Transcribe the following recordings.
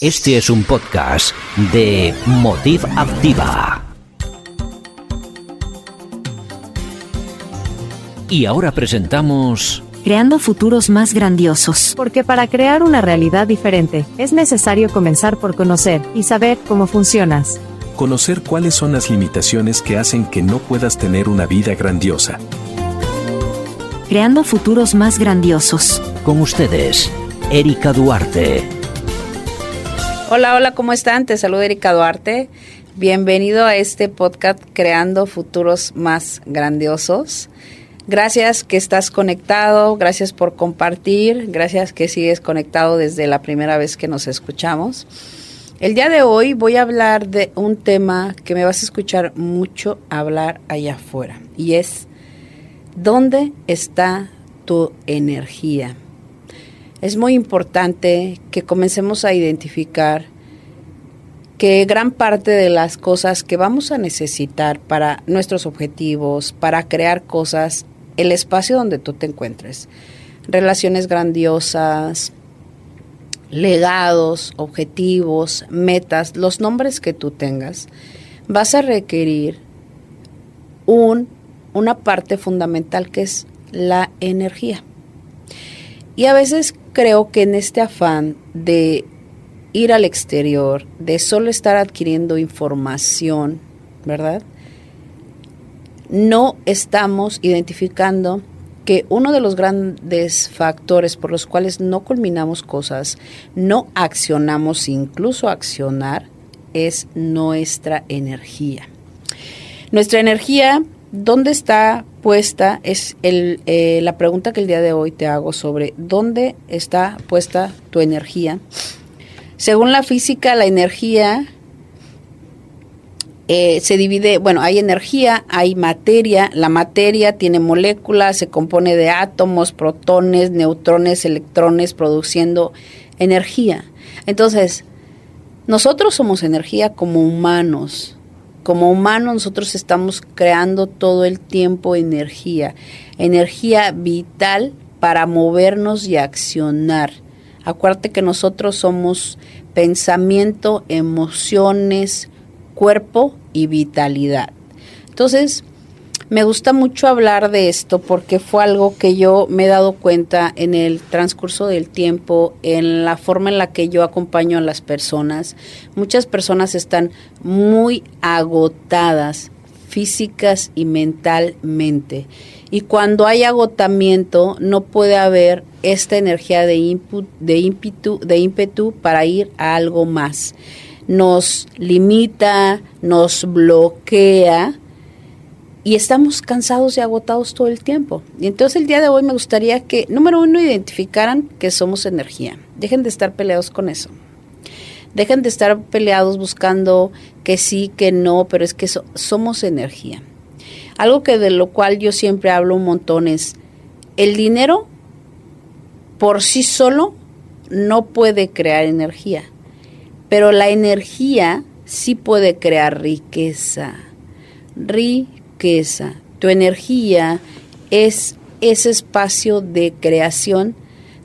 Este es un podcast de Motiv Activa. Y ahora presentamos Creando futuros más grandiosos. Porque para crear una realidad diferente, es necesario comenzar por conocer y saber cómo funcionas. Conocer cuáles son las limitaciones que hacen que no puedas tener una vida grandiosa. Creando futuros más grandiosos. con ustedes, Erika Duarte. Hola, hola, ¿cómo están? Te saluda Erika Duarte. Bienvenido a este podcast Creando Futuros Más Grandiosos. Gracias que estás conectado, gracias por compartir, gracias que sigues conectado desde la primera vez que nos escuchamos. El día de hoy voy a hablar de un tema que me vas a escuchar mucho hablar allá afuera y es ¿dónde está tu energía? Es muy importante que comencemos a identificar que gran parte de las cosas que vamos a necesitar para nuestros objetivos, para crear cosas, el espacio donde tú te encuentres, relaciones grandiosas, legados, objetivos, metas, los nombres que tú tengas, vas a requerir un, una parte fundamental que es la energía. Y a veces creo que en este afán de ir al exterior, de solo estar adquiriendo información, ¿verdad? No estamos identificando que uno de los grandes factores por los cuales no culminamos cosas, no accionamos, incluso accionar, es nuestra energía. Nuestra energía, ¿dónde está puesta? Es el, eh, la pregunta que el día de hoy te hago sobre dónde está puesta tu energía. Según la física, la energía eh, se divide, bueno, hay energía, hay materia, la materia tiene moléculas, se compone de átomos, protones, neutrones, electrones, produciendo energía. Entonces, nosotros somos energía como humanos. Como humanos nosotros estamos creando todo el tiempo energía, energía vital para movernos y accionar. Acuérdate que nosotros somos pensamiento, emociones, cuerpo y vitalidad. Entonces, me gusta mucho hablar de esto porque fue algo que yo me he dado cuenta en el transcurso del tiempo, en la forma en la que yo acompaño a las personas. Muchas personas están muy agotadas físicas y mentalmente. Y cuando hay agotamiento, no puede haber esta energía de, input, de, ímpetu, de ímpetu para ir a algo más. Nos limita, nos bloquea y estamos cansados y agotados todo el tiempo. Y entonces el día de hoy me gustaría que, número uno, identificaran que somos energía. Dejen de estar peleados con eso. Dejen de estar peleados buscando que sí, que no, pero es que so, somos energía. Algo que de lo cual yo siempre hablo un montón es el dinero por sí solo no puede crear energía, pero la energía sí puede crear riqueza. Riqueza. Tu energía es ese espacio de creación,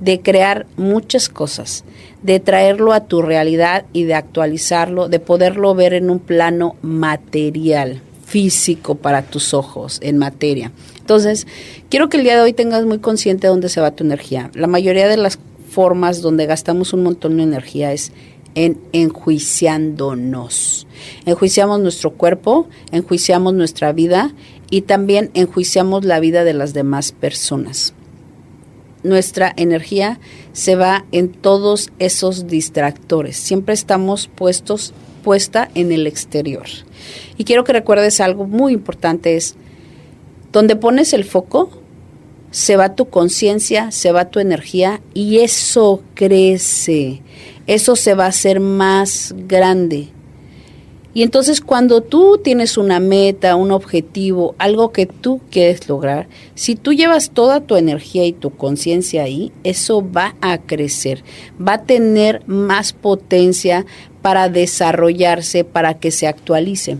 de crear muchas cosas, de traerlo a tu realidad y de actualizarlo, de poderlo ver en un plano material físico para tus ojos, en materia. Entonces, quiero que el día de hoy tengas muy consciente de dónde se va tu energía. La mayoría de las formas donde gastamos un montón de energía es en enjuiciándonos. Enjuiciamos nuestro cuerpo, enjuiciamos nuestra vida y también enjuiciamos la vida de las demás personas. Nuestra energía se va en todos esos distractores. Siempre estamos puestos puesta en el exterior. Y quiero que recuerdes algo muy importante es donde pones el foco, se va tu conciencia, se va tu energía y eso crece, eso se va a hacer más grande. Y entonces cuando tú tienes una meta, un objetivo, algo que tú quieres lograr, si tú llevas toda tu energía y tu conciencia ahí, eso va a crecer, va a tener más potencia para desarrollarse, para que se actualice.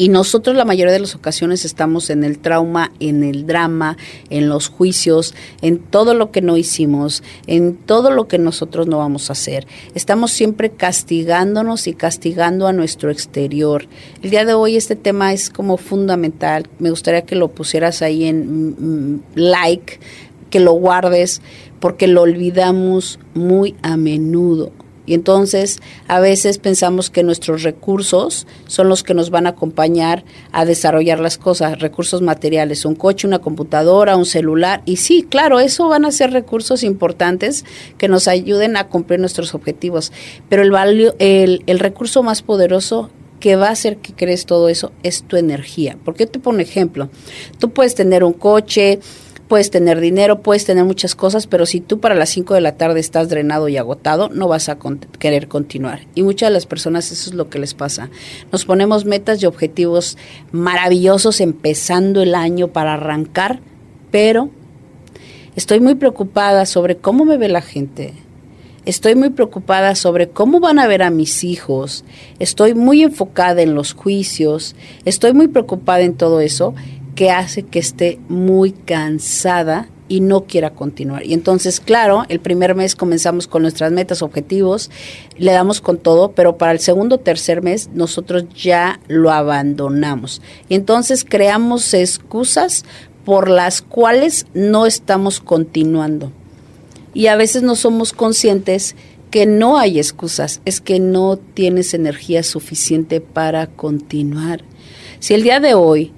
Y nosotros la mayoría de las ocasiones estamos en el trauma, en el drama, en los juicios, en todo lo que no hicimos, en todo lo que nosotros no vamos a hacer. Estamos siempre castigándonos y castigando a nuestro exterior. El día de hoy este tema es como fundamental. Me gustaría que lo pusieras ahí en mm, like, que lo guardes, porque lo olvidamos muy a menudo. Y entonces a veces pensamos que nuestros recursos son los que nos van a acompañar a desarrollar las cosas, recursos materiales, un coche, una computadora, un celular. Y sí, claro, eso van a ser recursos importantes que nos ayuden a cumplir nuestros objetivos. Pero el, el, el recurso más poderoso que va a hacer que crees todo eso es tu energía. ¿Por qué te pongo un ejemplo? Tú puedes tener un coche, puedes tener dinero, puedes tener muchas cosas, pero si tú para las 5 de la tarde estás drenado y agotado, no vas a querer continuar. Y muchas de las personas eso es lo que les pasa. Nos ponemos metas y objetivos maravillosos empezando el año para arrancar, pero estoy muy preocupada sobre cómo me ve la gente. Estoy muy preocupada sobre cómo van a ver a mis hijos. Estoy muy enfocada en los juicios. Estoy muy preocupada en todo eso que hace que esté muy cansada y no quiera continuar. Y entonces, claro, el primer mes comenzamos con nuestras metas, objetivos, le damos con todo, pero para el segundo tercer mes nosotros ya lo abandonamos. Y entonces creamos excusas por las cuales no estamos continuando. Y a veces no somos conscientes que no hay excusas, es que no tienes energía suficiente para continuar. Si el día de hoy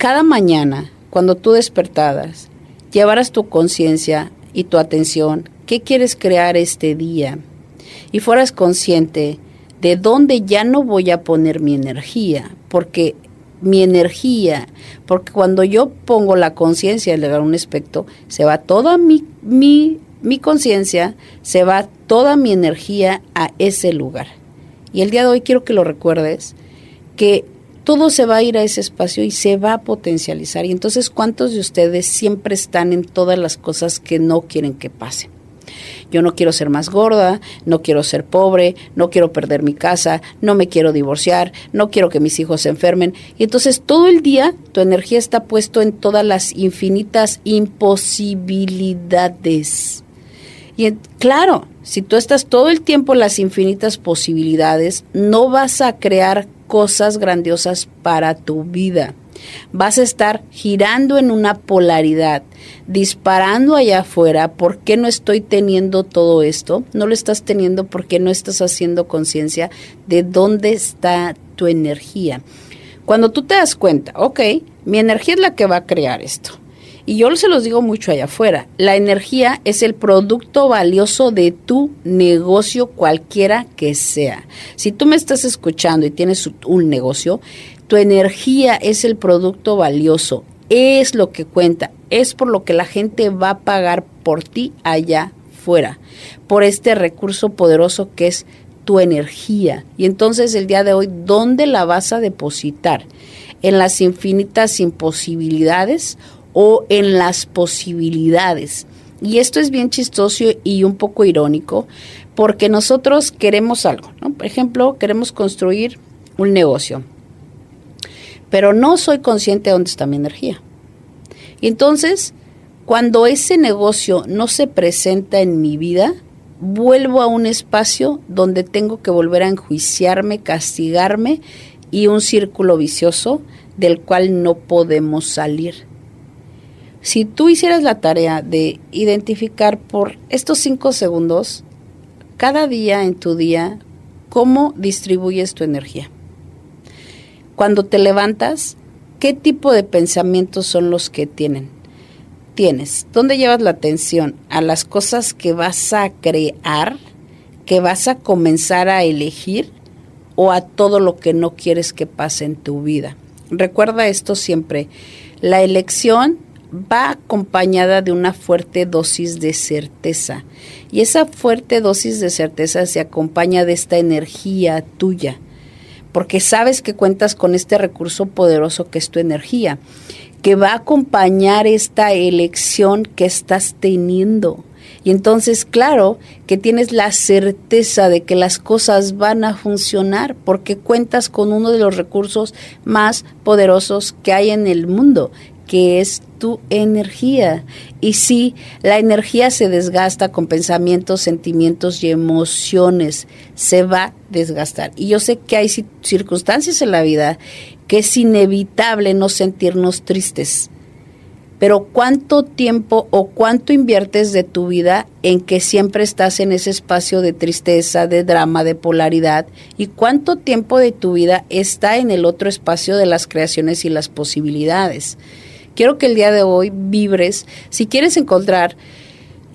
cada mañana, cuando tú despertadas, llevaras tu conciencia y tu atención, ¿qué quieres crear este día? Y fueras consciente de dónde ya no voy a poner mi energía, porque mi energía, porque cuando yo pongo la conciencia en un aspecto, se va toda mi, mi, mi conciencia, se va toda mi energía a ese lugar. Y el día de hoy quiero que lo recuerdes, que todo se va a ir a ese espacio y se va a potencializar. Y entonces, ¿cuántos de ustedes siempre están en todas las cosas que no quieren que pasen? Yo no quiero ser más gorda, no quiero ser pobre, no quiero perder mi casa, no me quiero divorciar, no quiero que mis hijos se enfermen. Y entonces todo el día tu energía está puesto en todas las infinitas imposibilidades. Y claro, si tú estás todo el tiempo en las infinitas posibilidades, no vas a crear cosas grandiosas para tu vida. Vas a estar girando en una polaridad, disparando allá afuera. ¿Por qué no estoy teniendo todo esto? No lo estás teniendo porque no estás haciendo conciencia de dónde está tu energía. Cuando tú te das cuenta, ok, mi energía es la que va a crear esto. Y yo se los digo mucho allá afuera, la energía es el producto valioso de tu negocio cualquiera que sea. Si tú me estás escuchando y tienes un negocio, tu energía es el producto valioso, es lo que cuenta, es por lo que la gente va a pagar por ti allá fuera, por este recurso poderoso que es tu energía. Y entonces el día de hoy, ¿dónde la vas a depositar? ¿En las infinitas imposibilidades o en las posibilidades. Y esto es bien chistoso y un poco irónico, porque nosotros queremos algo, ¿no? Por ejemplo, queremos construir un negocio, pero no soy consciente de dónde está mi energía. Y entonces, cuando ese negocio no se presenta en mi vida, vuelvo a un espacio donde tengo que volver a enjuiciarme, castigarme y un círculo vicioso del cual no podemos salir. Si tú hicieras la tarea de identificar por estos cinco segundos, cada día en tu día, cómo distribuyes tu energía. Cuando te levantas, ¿qué tipo de pensamientos son los que tienen? Tienes, ¿dónde llevas la atención? ¿A las cosas que vas a crear, que vas a comenzar a elegir o a todo lo que no quieres que pase en tu vida? Recuerda esto siempre. La elección va acompañada de una fuerte dosis de certeza. Y esa fuerte dosis de certeza se acompaña de esta energía tuya, porque sabes que cuentas con este recurso poderoso que es tu energía, que va a acompañar esta elección que estás teniendo. Y entonces, claro, que tienes la certeza de que las cosas van a funcionar porque cuentas con uno de los recursos más poderosos que hay en el mundo, que es tu energía. Y sí, la energía se desgasta con pensamientos, sentimientos y emociones. Se va a desgastar. Y yo sé que hay circunstancias en la vida que es inevitable no sentirnos tristes pero ¿cuánto tiempo o cuánto inviertes de tu vida en que siempre estás en ese espacio de tristeza, de drama, de polaridad? ¿Y cuánto tiempo de tu vida está en el otro espacio de las creaciones y las posibilidades? Quiero que el día de hoy vibres, si quieres encontrar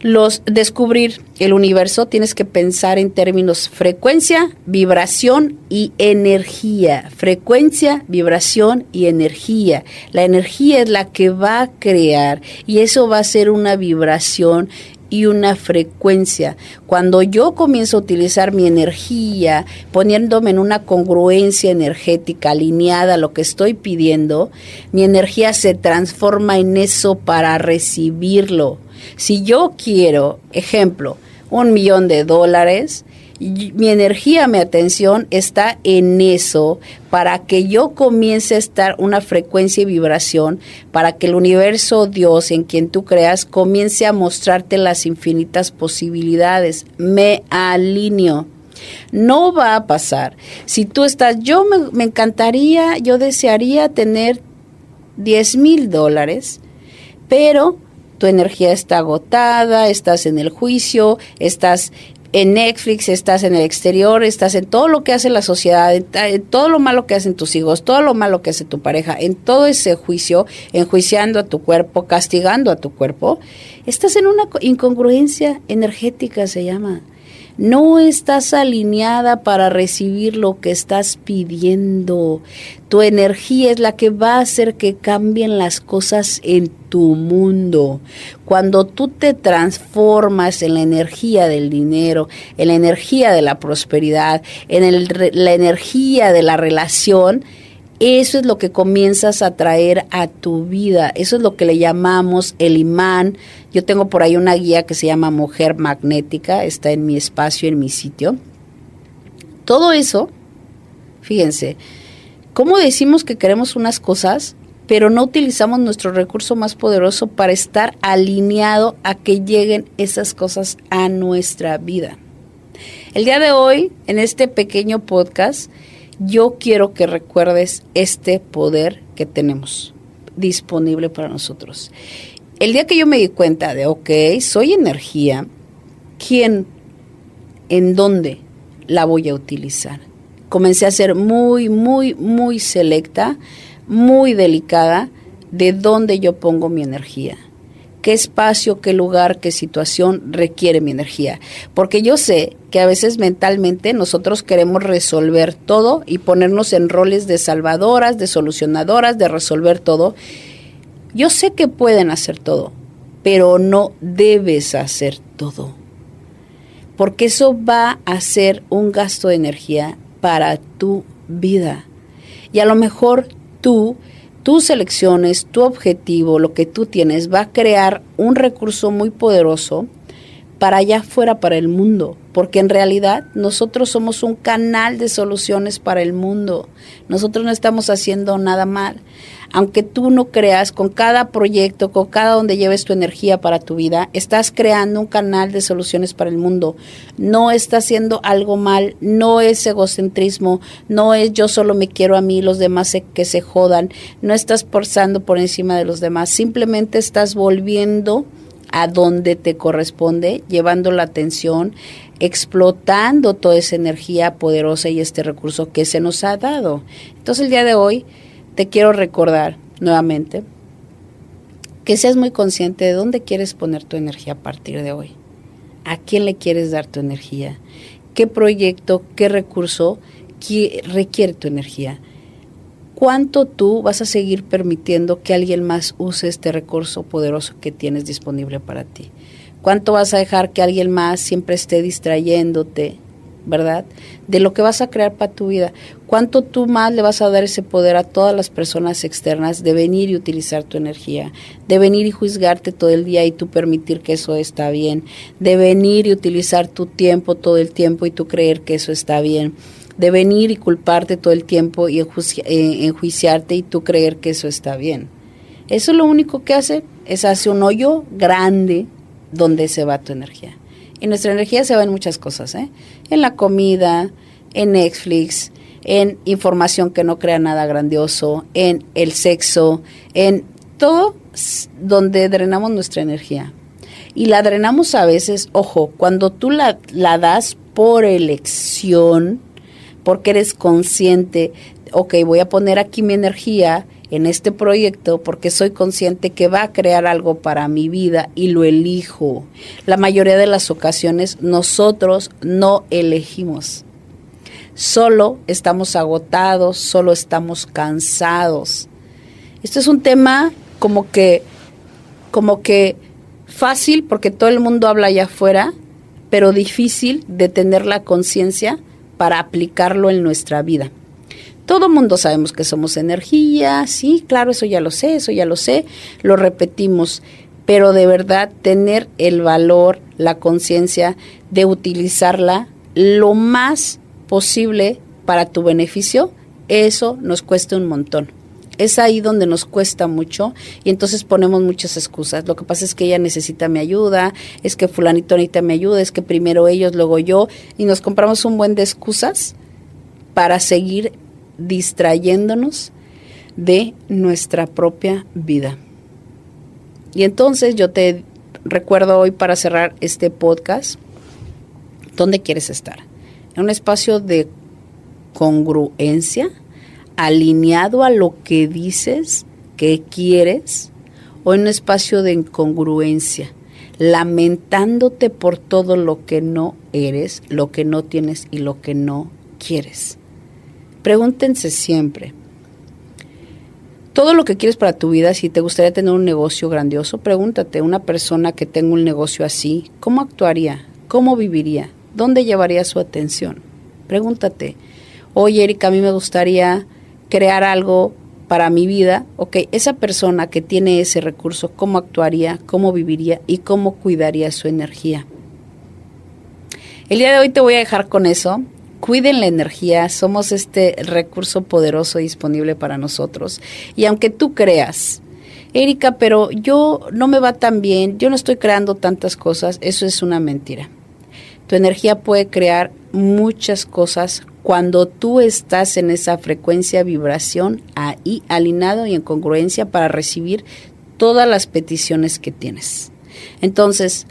los descubrir el universo tienes que pensar en términos frecuencia, vibración y energía. Frecuencia, vibración y energía. La energía es la que va a crear y eso va a ser una vibración y una frecuencia. Cuando yo comienzo a utilizar mi energía, poniéndome en una congruencia energética alineada a lo que estoy pidiendo, mi energía se transforma en eso para recibirlo. Si yo quiero, ejemplo, un millón de dólares, mi energía, mi atención está en eso para que yo comience a estar una frecuencia y vibración, para que el universo Dios en quien tú creas comience a mostrarte las infinitas posibilidades. Me alineo. No va a pasar. Si tú estás, yo me, encantaría, yo desearía tener 10 mil dólares, pero tu energía está agotada, estás en el juicio, estás en Netflix, estás en el exterior, estás en todo lo que hace la sociedad, en, todo lo malo que hacen tus hijos, todo lo malo que hace tu pareja, en todo ese juicio, enjuiciando a tu cuerpo, castigando a tu cuerpo, estás en una incongruencia energética, se llama no estás alineada para recibir lo que estás pidiendo. Tu energía es la que va a hacer que cambien las cosas en tu mundo. Cuando tú te transformas en la energía del dinero, en la energía de la prosperidad, en la energía de la relación, eso es lo que comienzas a traer a tu vida. Eso es lo que le llamamos el imán. Yo tengo por ahí una guía que se llama Mujer Magnética. Está en mi espacio, en mi sitio. Todo eso, fíjense, ¿cómo decimos que queremos unas cosas, pero no utilizamos nuestro recurso más poderoso para estar alineado a que lleguen esas cosas a nuestra vida? El día de hoy, en este pequeño podcast, yo quiero que recuerdes este poder que tenemos disponible para nosotros. El día que yo me di cuenta de, ok, soy energía, ¿quién, en dónde la voy a utilizar? Comencé a ser muy, muy, muy selecta, muy delicada de dónde yo pongo mi energía qué espacio, qué lugar, qué situación requiere mi energía. Porque yo sé que a veces mentalmente nosotros queremos resolver todo y ponernos en roles de salvadoras, de solucionadoras, de resolver todo. Yo sé que pueden hacer todo, pero no debes hacer todo. Porque eso va a ser un gasto de energía para tu vida. Y a lo mejor tú tus elecciones, tu objetivo, lo que tú tienes, va a crear un recurso muy poderoso para allá afuera, para el mundo, porque en realidad nosotros somos un canal de soluciones para el mundo. Nosotros no estamos haciendo nada mal aunque tú no creas, con cada proyecto, con cada donde lleves tu energía para tu vida, estás creando un canal de soluciones para el mundo. No estás haciendo algo mal, no es egocentrismo, no es yo solo me quiero a mí, los demás que se jodan, no estás forzando por encima de los demás, simplemente estás volviendo a donde te corresponde, llevando la atención, explotando toda esa energía poderosa y este recurso que se nos ha dado. Entonces el día de hoy te quiero recordar nuevamente que seas muy consciente de dónde quieres poner tu energía a partir de hoy. ¿A quién le quieres dar tu energía? ¿Qué proyecto, qué recurso requiere tu energía? ¿Cuánto tú vas a seguir permitiendo que alguien más use este recurso poderoso que tienes disponible para ti? ¿Cuánto vas a dejar que alguien más siempre esté distrayéndote ¿verdad? De lo que vas a crear para tu vida. ¿Cuánto tú más le vas a dar ese poder a todas las personas externas de venir y utilizar tu energía? De venir y juzgarte todo el día y tú permitir que eso está bien. De venir y utilizar tu tiempo todo el tiempo y tú creer que eso está bien. De venir y culparte todo el tiempo y eh, enjuiciarte y tú creer que eso está bien. Eso lo único que hace es hacer un hoyo grande donde se va tu energía. Y nuestra energía se va en muchas cosas, ¿eh? En la comida, en Netflix, en información que no crea nada grandioso, en el sexo, en todo donde drenamos nuestra energía. Y la drenamos a veces, ojo, cuando tú la, la das por elección, porque eres consciente, ok, voy a poner aquí mi energía en este proyecto porque soy consciente que va a crear algo para mi vida y lo elijo. La mayoría de las ocasiones nosotros no elegimos. Solo estamos agotados, solo estamos cansados. Esto es un tema como que como que fácil porque todo el mundo habla allá afuera, pero difícil de tener la conciencia para aplicarlo en nuestra vida. Todo mundo sabemos que somos energía, sí, claro, eso ya lo sé, eso ya lo sé, lo repetimos, pero de verdad tener el valor, la conciencia de utilizarla lo más posible para tu beneficio, eso nos cuesta un montón. Es ahí donde nos cuesta mucho y entonces ponemos muchas excusas. Lo que pasa es que ella necesita mi ayuda, es que fulanito necesita mi ayuda, es que primero ellos, luego yo, y nos compramos un buen de excusas para seguir distrayéndonos de nuestra propia vida. Y entonces yo te recuerdo hoy para cerrar este podcast, ¿dónde quieres estar? En un espacio de congruencia, alineado a lo que dices que quieres, o en un espacio de incongruencia, lamentándote por todo lo que no eres, lo que no tienes y lo que no quieres. Pregúntense siempre, todo lo que quieres para tu vida, si te gustaría tener un negocio grandioso, pregúntate, una persona que tenga un negocio así, ¿cómo actuaría? ¿Cómo viviría? ¿Dónde llevaría su atención? Pregúntate, oye Erika, a mí me gustaría crear algo para mi vida, ok, esa persona que tiene ese recurso, ¿cómo actuaría? ¿Cómo viviría? ¿Y cómo cuidaría su energía? El día de hoy te voy a dejar con eso cuiden la energía, somos este recurso poderoso disponible para nosotros. Y aunque tú creas, Erika, pero yo no me va tan bien, yo no estoy creando tantas cosas, eso es una mentira. Tu energía puede crear muchas cosas cuando tú estás en esa frecuencia, vibración, ahí alineado y en congruencia para recibir todas las peticiones que tienes. Entonces,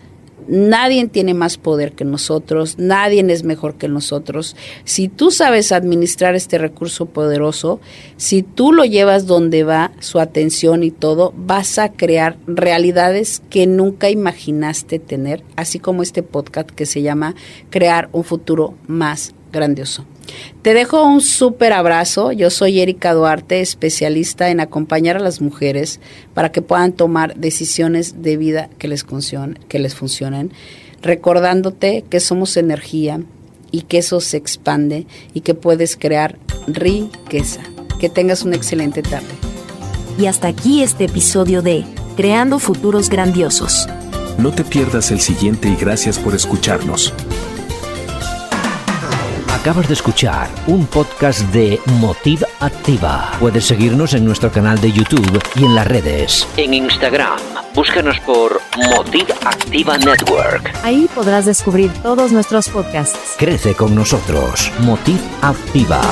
Nadie tiene más poder que nosotros, nadie es mejor que nosotros. Si tú sabes administrar este recurso poderoso, si tú lo llevas donde va su atención y todo, vas a crear realidades que nunca imaginaste tener, así como este podcast que se llama Crear un futuro más grandioso. Te dejo un súper abrazo. Yo soy Erika Duarte, especialista en acompañar a las mujeres para que puedan tomar decisiones de vida que les, funcionen, que les funcionen, recordándote que somos energía y que eso se expande y que puedes crear riqueza. Que tengas una excelente tarde. Y hasta aquí este episodio de Creando Futuros Grandiosos. No te pierdas el siguiente y gracias por escucharnos. Acabas de escuchar un podcast de Motiv Activa. Puedes seguirnos en nuestro canal de YouTube y en las redes. En Instagram, búscanos por Motiv Activa Network. Ahí podrás descubrir todos nuestros podcasts. Crece con nosotros. Motiv Activa.